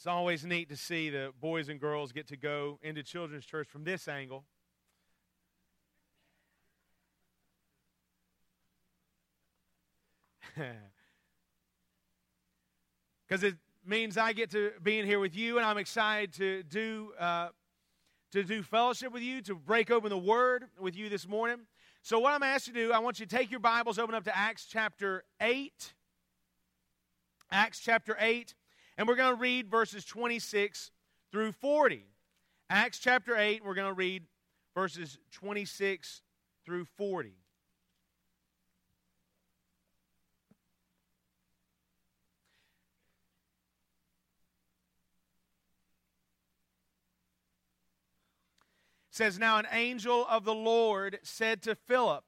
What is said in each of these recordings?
It's always neat to see the boys and girls get to go into children's church from this angle. Because it means I get to be in here with you, and I'm excited to do uh, to do fellowship with you, to break open the Word with you this morning. So, what I'm asked to do, I want you to take your Bibles, open up to Acts chapter 8. Acts chapter 8. And we're going to read verses 26 through 40. Acts chapter 8, we're going to read verses 26 through 40. says now an angel of the lord said to philip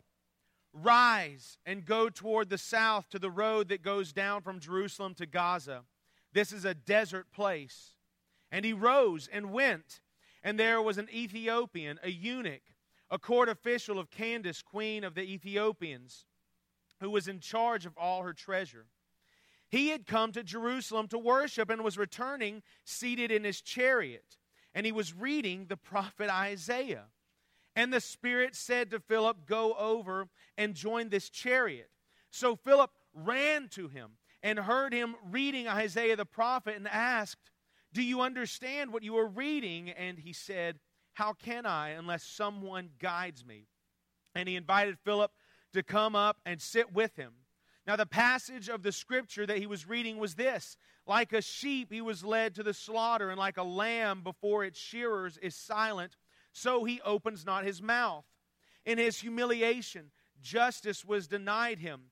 rise and go toward the south to the road that goes down from jerusalem to gaza this is a desert place. And he rose and went. And there was an Ethiopian, a eunuch, a court official of Candace, queen of the Ethiopians, who was in charge of all her treasure. He had come to Jerusalem to worship and was returning seated in his chariot. And he was reading the prophet Isaiah. And the Spirit said to Philip, Go over and join this chariot. So Philip ran to him and heard him reading Isaiah the prophet and asked, Do you understand what you are reading? And he said, How can I unless someone guides me? And he invited Philip to come up and sit with him. Now, the passage of the scripture that he was reading was this Like a sheep, he was led to the slaughter, and like a lamb before its shearers is silent, so he opens not his mouth. In his humiliation, justice was denied him.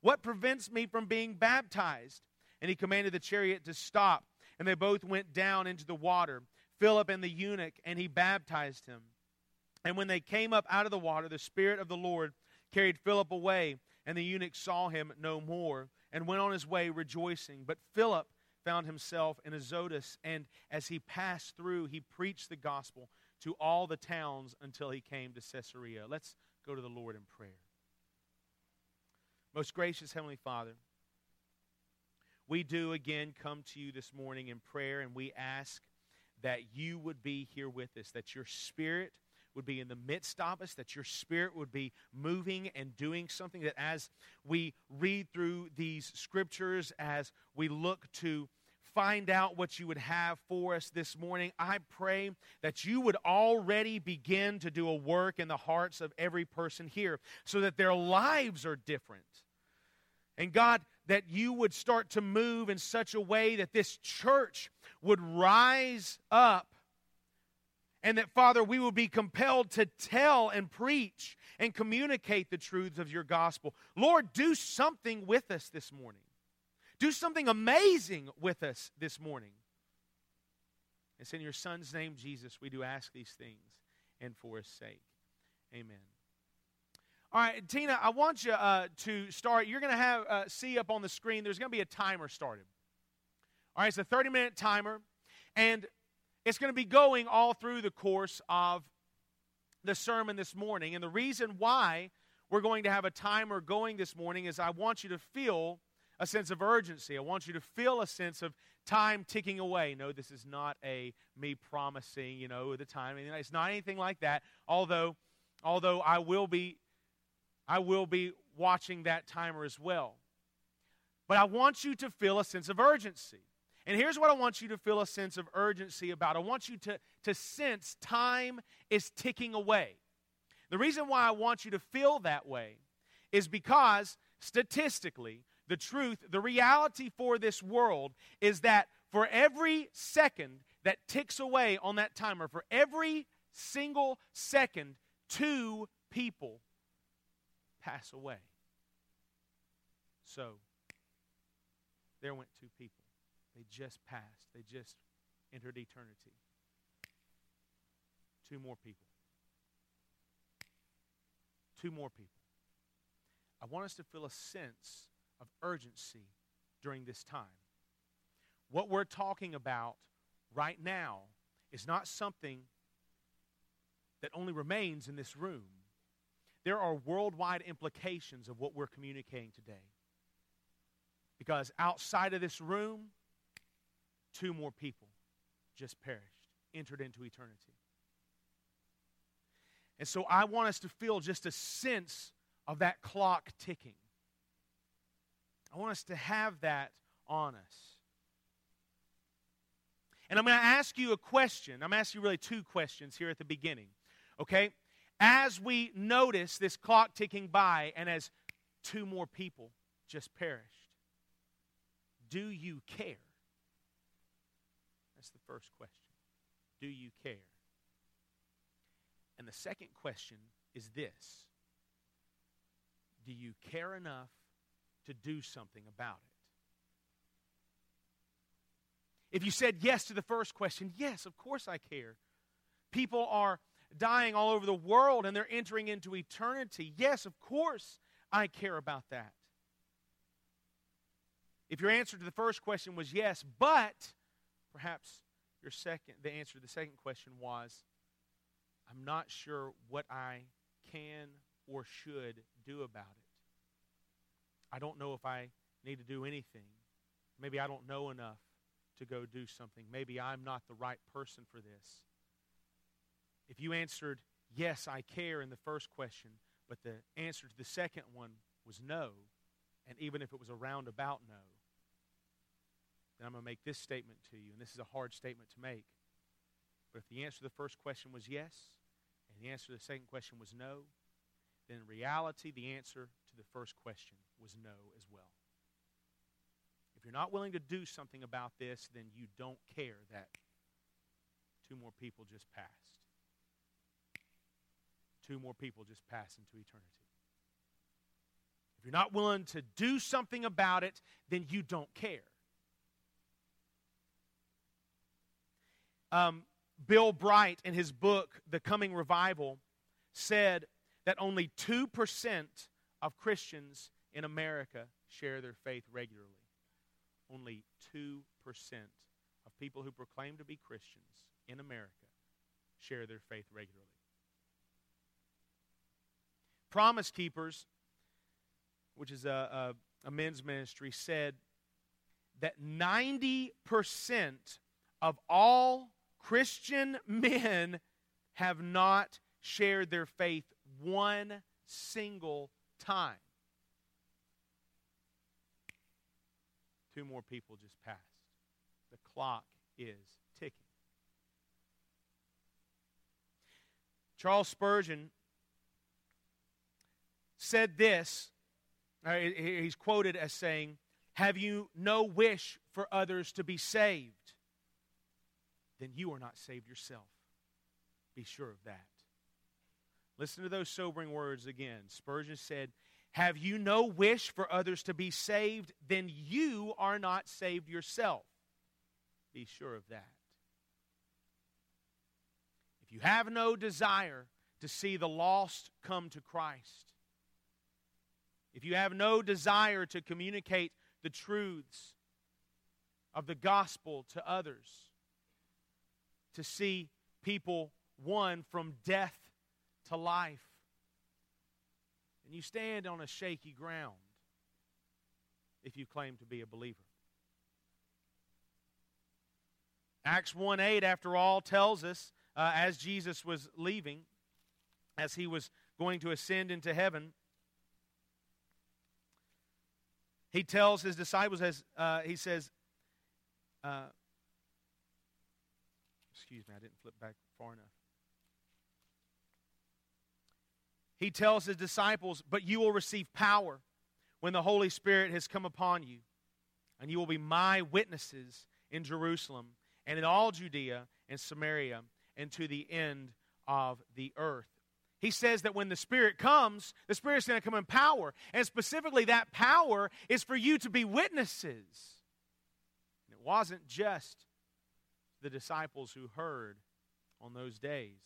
What prevents me from being baptized? And he commanded the chariot to stop. And they both went down into the water, Philip and the eunuch, and he baptized him. And when they came up out of the water, the Spirit of the Lord carried Philip away, and the eunuch saw him no more, and went on his way rejoicing. But Philip found himself in Azotus, and as he passed through, he preached the gospel to all the towns until he came to Caesarea. Let's go to the Lord in prayer. Most gracious Heavenly Father, we do again come to you this morning in prayer and we ask that you would be here with us, that your spirit would be in the midst of us, that your spirit would be moving and doing something, that as we read through these scriptures, as we look to find out what you would have for us this morning, I pray that you would already begin to do a work in the hearts of every person here so that their lives are different. And God, that you would start to move in such a way that this church would rise up and that, Father, we will be compelled to tell and preach and communicate the truths of your gospel. Lord, do something with us this morning. Do something amazing with us this morning. It's in your Son's name, Jesus, we do ask these things and for his sake. Amen. All right, Tina, I want you uh, to start. You're going to have uh, see up on the screen. There's going to be a timer started. All right, it's a 30 minute timer, and it's going to be going all through the course of the sermon this morning. And the reason why we're going to have a timer going this morning is I want you to feel a sense of urgency. I want you to feel a sense of time ticking away. No, this is not a me promising, you know, the time. It's not anything like that. Although, although I will be, I will be watching that timer as well. But I want you to feel a sense of urgency. And here's what I want you to feel a sense of urgency about. I want you to, to sense time is ticking away. The reason why I want you to feel that way is because statistically, the truth, the reality for this world is that for every second that ticks away on that timer, for every single second, two people pass away. So, there went two people. They just passed, they just entered eternity. Two more people. Two more people. I want us to feel a sense of urgency during this time. What we're talking about right now is not something that only remains in this room. There are worldwide implications of what we're communicating today. Because outside of this room, two more people just perished, entered into eternity. And so I want us to feel just a sense of that clock ticking. I want us to have that on us. And I'm going to ask you a question. I'm asking you really two questions here at the beginning. Okay? As we notice this clock ticking by and as two more people just perished, do you care? That's the first question. Do you care? And the second question is this Do you care enough to do something about it? If you said yes to the first question, yes, of course I care. People are dying all over the world and they're entering into eternity. Yes, of course I care about that. If your answer to the first question was yes, but perhaps your second the answer to the second question was I'm not sure what I can or should do about it. I don't know if I need to do anything. Maybe I don't know enough to go do something. Maybe I'm not the right person for this. If you answered, yes, I care in the first question, but the answer to the second one was no, and even if it was a roundabout no, then I'm going to make this statement to you, and this is a hard statement to make. But if the answer to the first question was yes, and the answer to the second question was no, then in reality, the answer to the first question was no as well. If you're not willing to do something about this, then you don't care that two more people just passed. Two more people just passed into eternity. If you're not willing to do something about it, then you don't care. Um, Bill Bright, in his book, The Coming Revival, said that only 2% of Christians in America share their faith regularly only 2% of people who proclaim to be Christians in America share their faith regularly. Promise Keepers, which is a, a, a men's ministry, said that 90% of all Christian men have not shared their faith one single time. Two more people just passed. The clock is ticking. Charles Spurgeon said this. Uh, he's quoted as saying, Have you no wish for others to be saved? Then you are not saved yourself. Be sure of that. Listen to those sobering words again. Spurgeon said, have you no wish for others to be saved? Then you are not saved yourself. Be sure of that. If you have no desire to see the lost come to Christ, if you have no desire to communicate the truths of the gospel to others, to see people won from death to life, and you stand on a shaky ground if you claim to be a believer. Acts 1 8, after all, tells us uh, as Jesus was leaving, as he was going to ascend into heaven, he tells his disciples, as uh, he says, uh, excuse me, I didn't flip back far enough. He tells his disciples, But you will receive power when the Holy Spirit has come upon you, and you will be my witnesses in Jerusalem and in all Judea and Samaria and to the end of the earth. He says that when the Spirit comes, the Spirit's going to come in power. And specifically, that power is for you to be witnesses. And it wasn't just the disciples who heard on those days,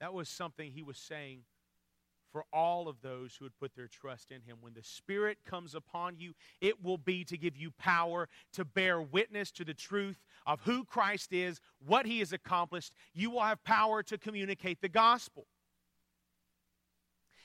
That was something he was saying for all of those who would put their trust in him. When the Spirit comes upon you, it will be to give you power to bear witness to the truth of who Christ is, what he has accomplished. You will have power to communicate the gospel.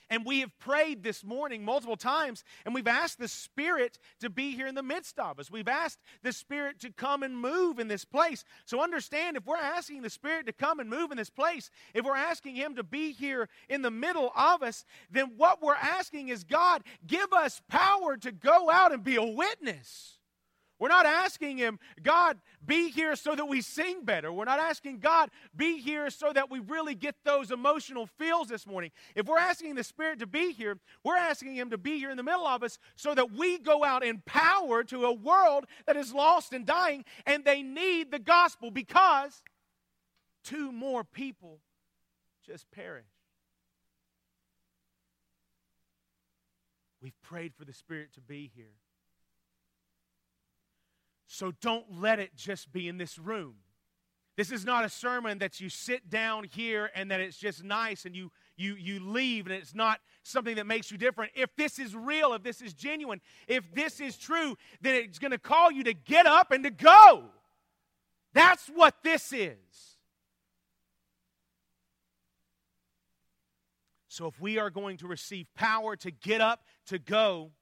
And we have prayed this morning multiple times, and we've asked the Spirit to be here in the midst of us. We've asked the Spirit to come and move in this place. So understand if we're asking the Spirit to come and move in this place, if we're asking Him to be here in the middle of us, then what we're asking is God, give us power to go out and be a witness. We're not asking Him, God, be here so that we sing better. We're not asking God, be here so that we really get those emotional feels this morning. If we're asking the Spirit to be here, we're asking Him to be here in the middle of us so that we go out in power to a world that is lost and dying and they need the gospel because two more people just perish. We've prayed for the Spirit to be here. So don't let it just be in this room. This is not a sermon that you sit down here and that it's just nice and you you you leave and it's not something that makes you different. If this is real, if this is genuine, if this is true, then it's going to call you to get up and to go. That's what this is. So if we are going to receive power to get up, to go,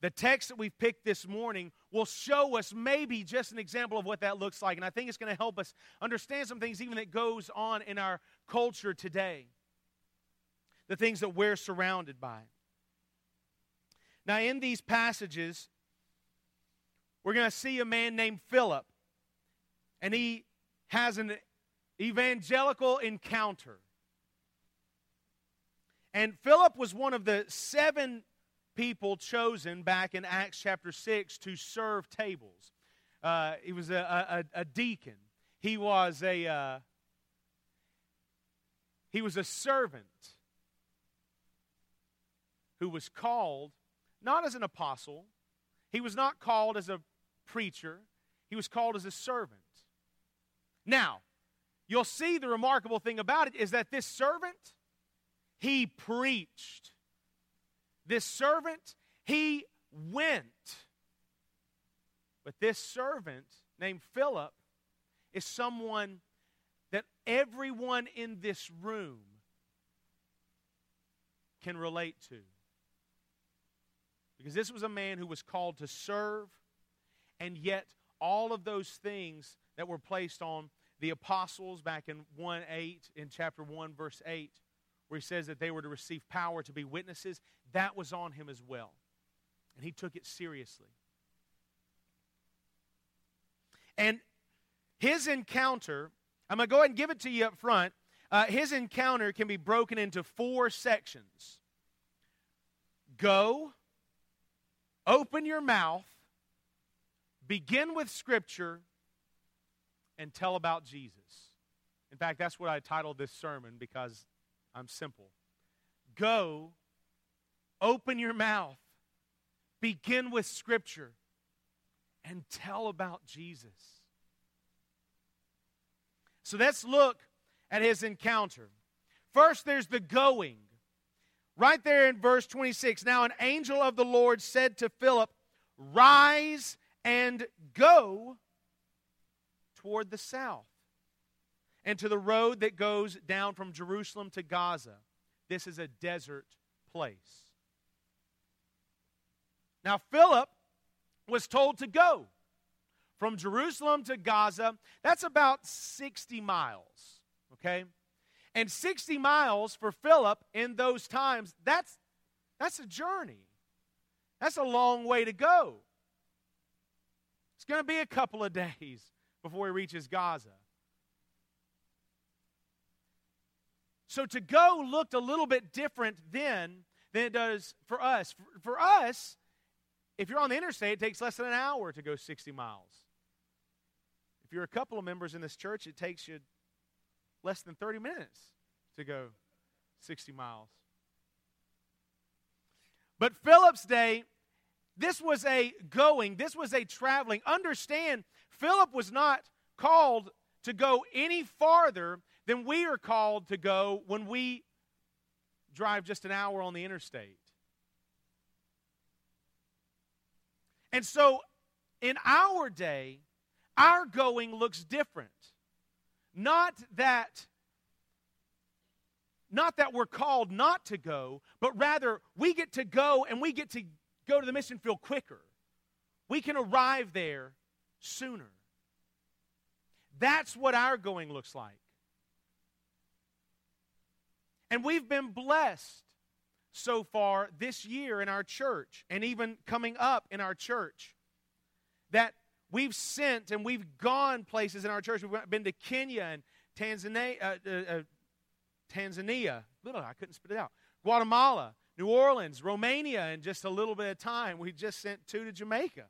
the text that we've picked this morning will show us maybe just an example of what that looks like. And I think it's going to help us understand some things even that goes on in our culture today. The things that we're surrounded by. Now, in these passages, we're going to see a man named Philip, and he has an evangelical encounter. And Philip was one of the seven people chosen back in Acts chapter 6 to serve tables. Uh, he was a, a, a, deacon. He was a uh, he was a servant who was called not as an apostle. He was not called as a preacher. He was called as a servant. Now, you'll see the remarkable thing about it is that this servant he preached this servant, he went. But this servant named Philip is someone that everyone in this room can relate to. Because this was a man who was called to serve, and yet all of those things that were placed on the apostles back in 1 8, in chapter 1, verse 8, where he says that they were to receive power to be witnesses, that was on him as well. And he took it seriously. And his encounter, I'm going to go ahead and give it to you up front. Uh, his encounter can be broken into four sections go, open your mouth, begin with Scripture, and tell about Jesus. In fact, that's what I titled this sermon because I'm simple. Go, open your mouth, begin with Scripture, and tell about Jesus. So let's look at his encounter. First, there's the going. Right there in verse 26. Now, an angel of the Lord said to Philip, Rise and go toward the south and to the road that goes down from Jerusalem to Gaza. This is a desert place. Now, Philip was told to go from Jerusalem to Gaza. That's about 60 miles, okay? And 60 miles for Philip in those times, that's, that's a journey. That's a long way to go. It's going to be a couple of days before he reaches Gaza. So to go looked a little bit different then than it does for us. For, for us, if you're on the interstate, it takes less than an hour to go 60 miles. If you're a couple of members in this church, it takes you less than 30 minutes to go 60 miles. But Philip's day, this was a going, this was a traveling. Understand, Philip was not called to go any farther than we are called to go when we drive just an hour on the interstate. And so, in our day, our going looks different. Not that not that we're called not to go, but rather we get to go and we get to go to the mission field quicker. We can arrive there sooner. That's what our going looks like. And we've been blessed so far this year in our church and even coming up in our church that we've sent and we've gone places in our church. We've been to Kenya and Tanzania, uh, uh, uh, Tanzania, I couldn't spit it out, Guatemala, New Orleans, Romania in just a little bit of time. We just sent two to Jamaica.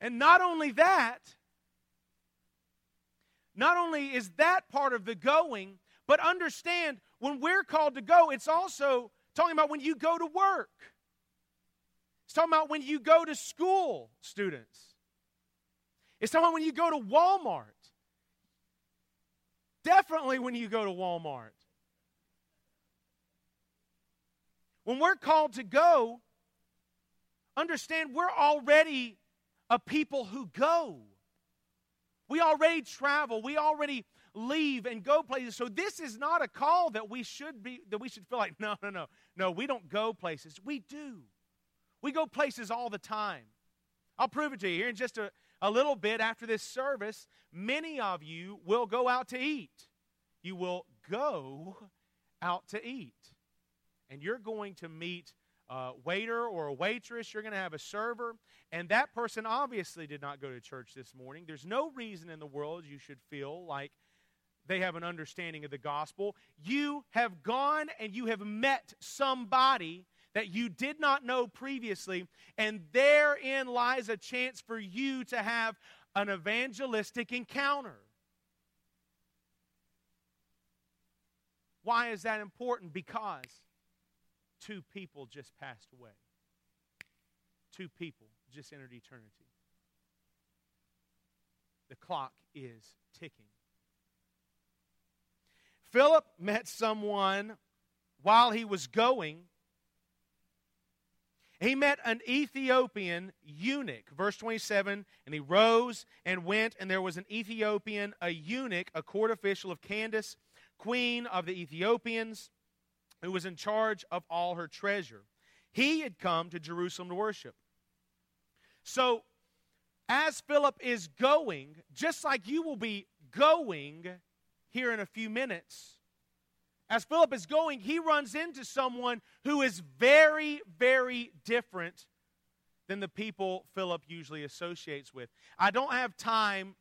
And not only that, not only is that part of the going, but understand when we're called to go, it's also talking about when you go to work. It's talking about when you go to school, students. It's talking about when you go to Walmart. Definitely when you go to Walmart. When we're called to go, understand we're already a people who go. We already travel. We already leave and go places. So this is not a call that we should be that we should feel like no, no, no. No, we don't go places. We do. We go places all the time. I'll prove it to you here in just a, a little bit after this service, many of you will go out to eat. You will go out to eat. And you're going to meet a waiter or a waitress, you're going to have a server, and that person obviously did not go to church this morning. There's no reason in the world you should feel like they have an understanding of the gospel. You have gone and you have met somebody that you did not know previously, and therein lies a chance for you to have an evangelistic encounter. Why is that important? Because two people just passed away. Two people just entered eternity. The clock is ticking. Philip met someone while he was going he met an Ethiopian eunuch. Verse 27 And he rose and went, and there was an Ethiopian, a eunuch, a court official of Candace, queen of the Ethiopians, who was in charge of all her treasure. He had come to Jerusalem to worship. So, as Philip is going, just like you will be going here in a few minutes, as Philip is going, he runs into someone who is very, very different than the people Philip usually associates with. I don't have time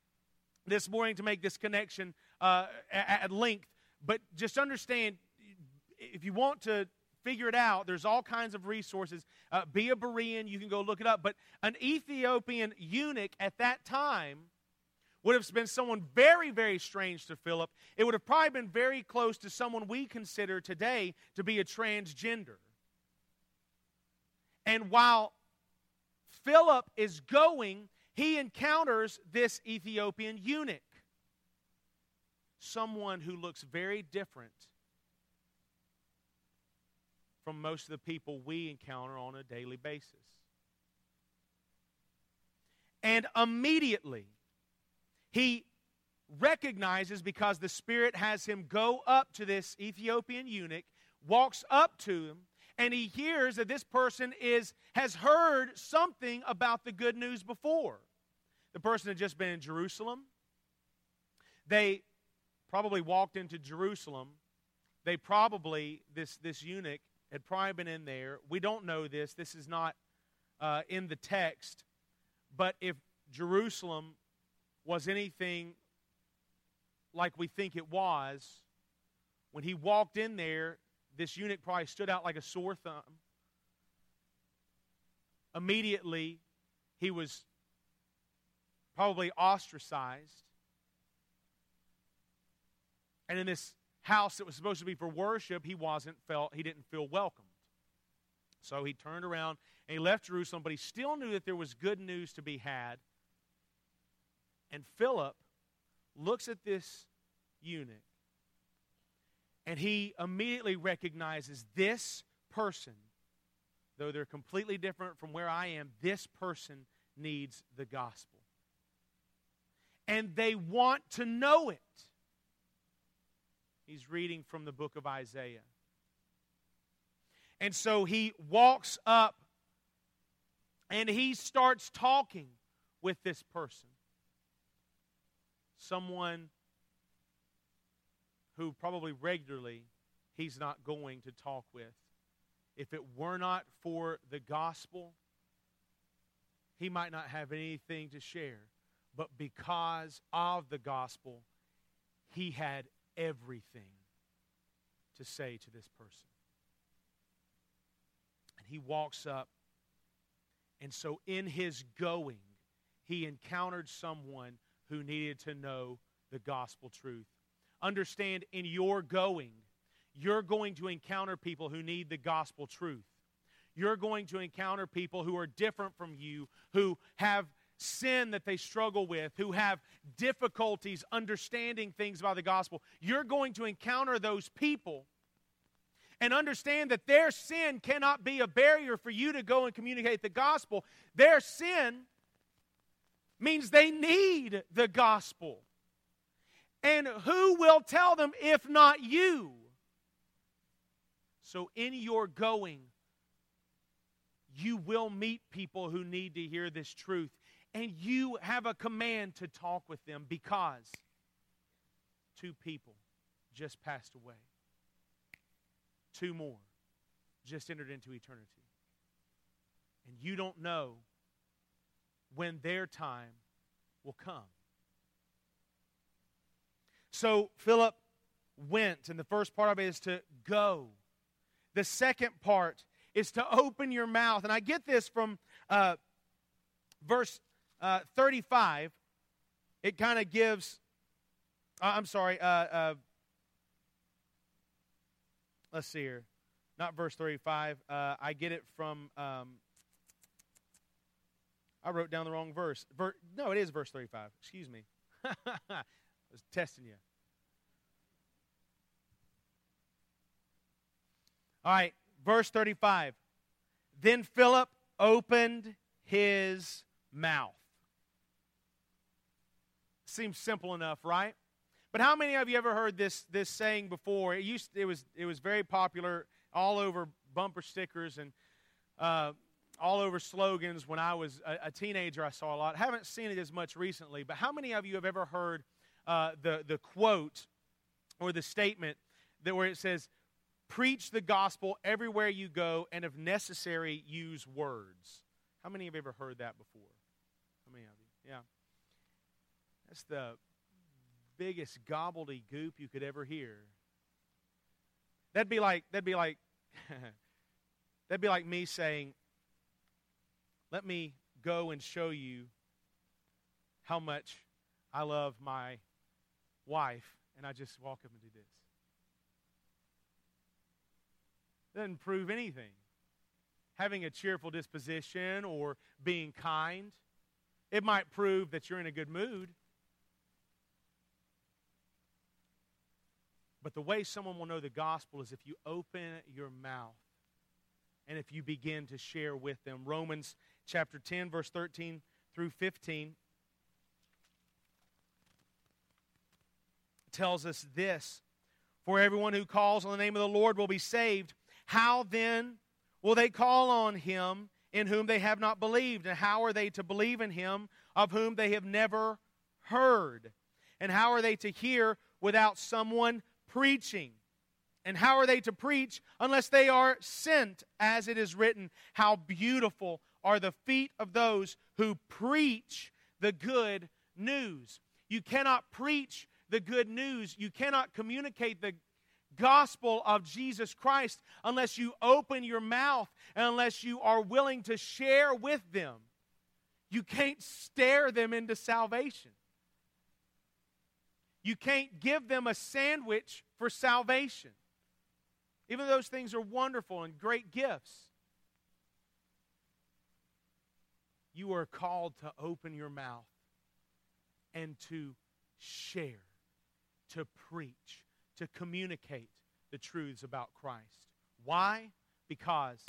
this morning to make this connection uh, at length, but just understand if you want to figure it out, there's all kinds of resources. Uh, be a Berean, you can go look it up. But an Ethiopian eunuch at that time would have been someone very, very strange to Philip. It would have probably been very close to someone we consider today to be a transgender. And while Philip is going, he encounters this Ethiopian eunuch, someone who looks very different from most of the people we encounter on a daily basis. And immediately, he recognizes because the Spirit has him go up to this Ethiopian eunuch, walks up to him, and he hears that this person is has heard something about the good news before. The person had just been in Jerusalem. They probably walked into Jerusalem. They probably this this eunuch had probably been in there. We don't know this. This is not uh, in the text. But if Jerusalem was anything like we think it was, when he walked in there, this eunuch probably stood out like a sore thumb. Immediately, he was probably ostracized. And in this house that was supposed to be for worship, he wasn't felt he didn't feel welcomed. So he turned around and he left Jerusalem, but he still knew that there was good news to be had And Philip looks at this eunuch and he immediately recognizes this person, though they're completely different from where I am, this person needs the gospel. And they want to know it. He's reading from the book of Isaiah. And so he walks up and he starts talking with this person. Someone who probably regularly he's not going to talk with. If it were not for the gospel, he might not have anything to share. But because of the gospel, he had everything to say to this person. And he walks up. And so, in his going, he encountered someone who needed to know the gospel truth. Understand in your going, you're going to encounter people who need the gospel truth. You're going to encounter people who are different from you, who have sin that they struggle with, who have difficulties understanding things about the gospel. You're going to encounter those people and understand that their sin cannot be a barrier for you to go and communicate the gospel. Their sin means they need the gospel. And who will tell them if not you? So, in your going, you will meet people who need to hear this truth. And you have a command to talk with them because two people just passed away, two more just entered into eternity. And you don't know when their time will come. So Philip went, and the first part of it is to go. The second part is to open your mouth. And I get this from uh, verse uh, 35. It kind of gives, uh, I'm sorry, uh, uh, let's see here. Not verse 35. Uh, I get it from, um, I wrote down the wrong verse. Ver- no, it is verse 35. Excuse me. I was testing you. All right, verse 35. Then Philip opened his mouth. Seems simple enough, right? But how many of you ever heard this, this saying before? It, used, it, was, it was very popular all over bumper stickers and uh, all over slogans when I was a, a, teenager. I saw a lot. I haven't seen it as much recently, but how many of you have ever heard uh, the, the quote or the statement that where it says, Preach the gospel everywhere you go, and if necessary, use words. How many have ever heard that before? How many of you? Yeah. That's the biggest gobbledygook you could ever hear. That'd be like that'd be like that'd be like me saying, "Let me go and show you how much I love my wife, and I just walk up and do this. Doesn't prove anything. Having a cheerful disposition or being kind, it might prove that you're in a good mood. But the way someone will know the gospel is if you open your mouth and if you begin to share with them. Romans chapter 10, verse 13 through 15 tells us this For everyone who calls on the name of the Lord will be saved. How then will they call on him in whom they have not believed? And how are they to believe in him of whom they have never heard? And how are they to hear without someone preaching? And how are they to preach unless they are sent, as it is written? How beautiful are the feet of those who preach the good news. You cannot preach the good news. You cannot communicate the gospel of Jesus Christ unless you open your mouth and unless you are willing to share with them. You can't stare them into salvation. You can't give them a sandwich for salvation. Even though those things are wonderful and great gifts. You are called to open your mouth and to share, to preach, to communicate the truths about Christ. Why? Because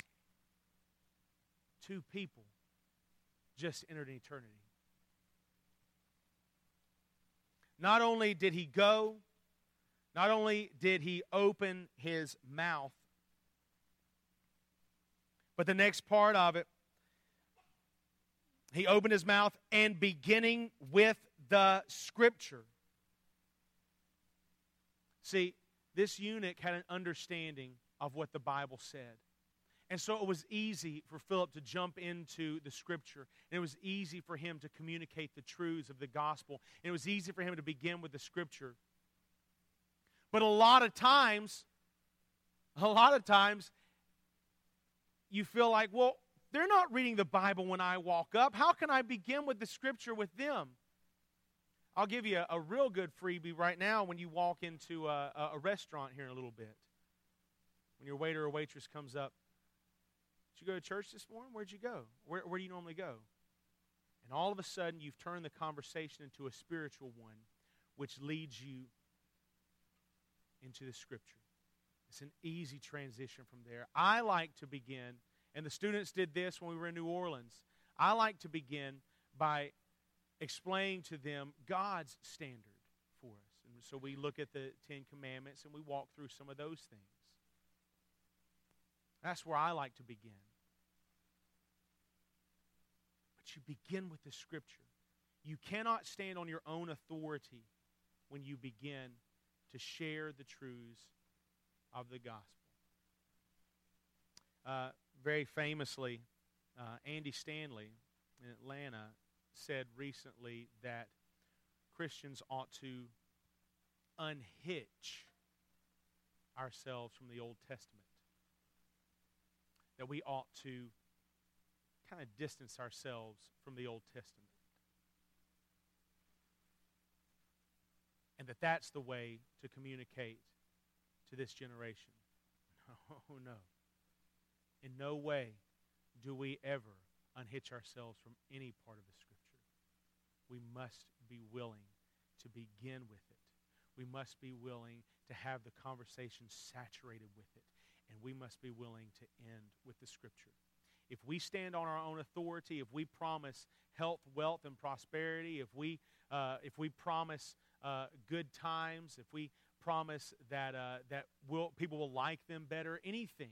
two people just entered eternity. Not only did he go, not only did he open his mouth, but the next part of it, he opened his mouth and beginning with the scripture. See, this eunuch had an understanding of what the Bible said. And so it was easy for Philip to jump into the scripture. And it was easy for him to communicate the truths of the gospel. And it was easy for him to begin with the scripture. But a lot of times, a lot of times, you feel like, well, they're not reading the Bible when I walk up. How can I begin with the scripture with them? I'll give you a, a real good freebie right now when you walk into a, a restaurant here in a little bit. When your waiter or waitress comes up, did you go to church this morning? Where'd you go? Where, where do you normally go? And all of a sudden, you've turned the conversation into a spiritual one, which leads you into the Scripture. It's an easy transition from there. I like to begin, and the students did this when we were in New Orleans. I like to begin by explaining to them God's standard for us. And so we look at the Ten Commandments and we walk through some of those things. That's where I like to begin. But you begin with the Scripture. You cannot stand on your own authority when you begin to share the truths of the gospel. Uh, very famously, uh, Andy Stanley in Atlanta said recently that Christians ought to unhitch ourselves from the Old Testament that we ought to kind of distance ourselves from the Old Testament. And that that's the way to communicate to this generation. No, no. In no way do we ever unhitch ourselves from any part of the Scripture. We must be willing to begin with it. We must be willing to have the conversation saturated with it and we must be willing to end with the Scripture. If we stand on our own authority, if we promise health, wealth, and prosperity, if we, uh, if we promise uh, good times, if we promise that, uh, that will, people will like them better, anything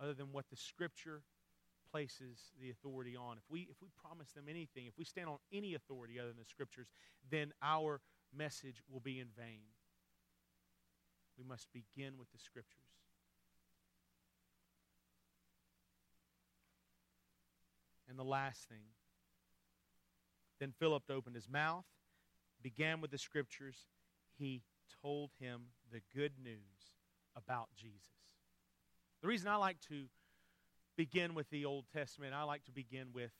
other than what the Scripture places the authority on, if we, if we promise them anything, if we stand on any authority other than the Scriptures, then our message will be in vain. We must begin with the Scriptures. And the last thing. Then Philip opened his mouth, began with the scriptures. He told him the good news about Jesus. The reason I like to begin with the Old Testament, I like to begin with,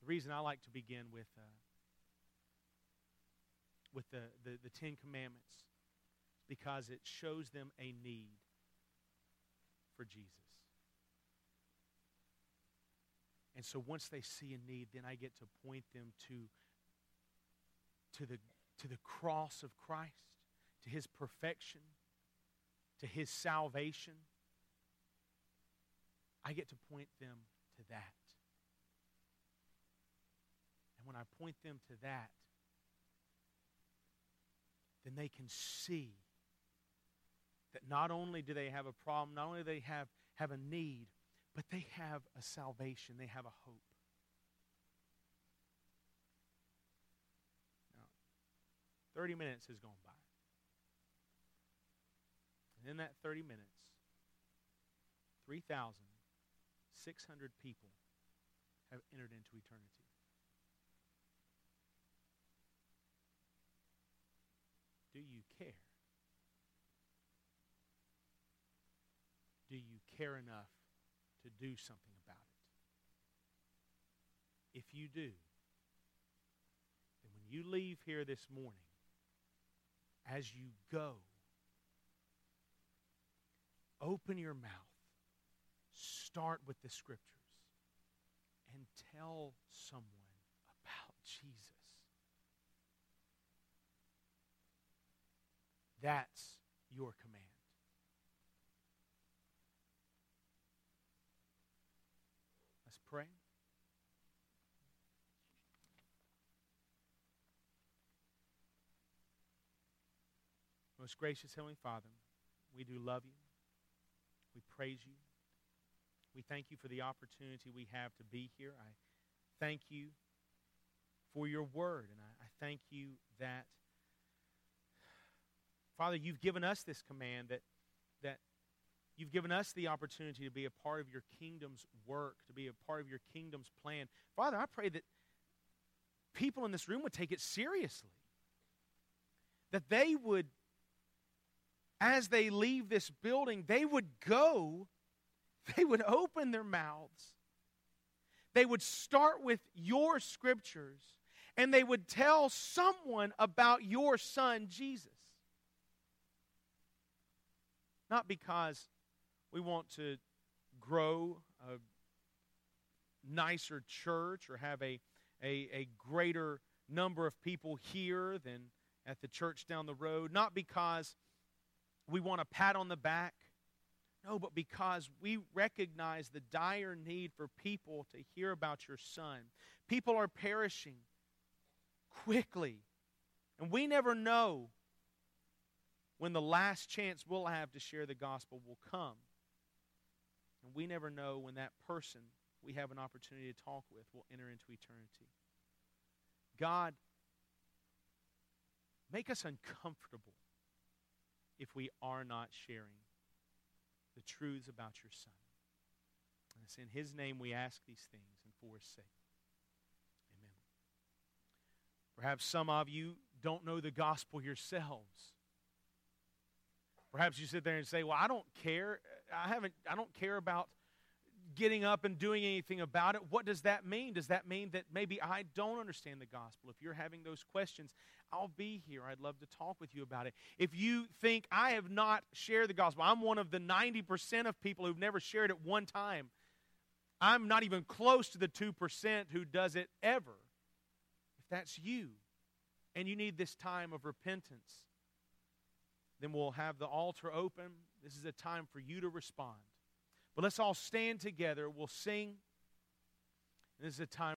the reason I like to begin with, uh, with the, the, the Ten Commandments because it shows them a need for Jesus. And so once they see a need, then I get to point them to, to, the, to the cross of Christ, to his perfection, to his salvation. I get to point them to that. And when I point them to that, then they can see that not only do they have a problem, not only do they have, have a need, but they have a salvation, they have a hope. 30 minutes has gone by. And in that 30 minutes, 3,600 people have entered into eternity. Do you care? Do you care enough to do something about it. If you do, then when you leave here this morning, as you go, open your mouth, start with the scriptures, and tell someone about Jesus. That's your command. Most gracious Heavenly Father, we do love you. We praise you. We thank you for the opportunity we have to be here. I thank you for your word, and I, I thank you that, Father, you've given us this command that, that you've given us the opportunity to be a part of your kingdom's work, to be a part of your kingdom's plan. Father, I pray that people in this room would take it seriously, that they would as they leave this building, they would go, they would open their mouths, they would start with your scriptures, and they would tell someone about your son, Jesus. Not because we want to grow a nicer church or have a, a, a greater number of people here than at the church down the road, not because we want a pat on the back. No, but because we recognize the dire need for people to hear about your son. People are perishing quickly, and we never know when the last chance we'll have to share the gospel will come. And we never know when that person we have an opportunity to talk with will enter into eternity. God, make us uncomfortable if we are not sharing the truths about your Son. And it's in His name we ask these things and for His sake. Amen. Perhaps some of you don't know the gospel yourselves. Perhaps you sit there and say, Well, I don't care. I haven't I don't care about getting up and doing anything about it. What does that mean? Does that mean that maybe I don't understand the gospel? If you're having those questions, I'll be here. I'd love to talk with you about it. If you think I have not shared the gospel, I'm one of the 90% of people who've never shared it one time. I'm not even close to the 2% who does it ever. If that's you and you need this time of repentance, then we'll have the altar open. This is a time for you to respond. But let's all stand together. We'll sing. This is a time.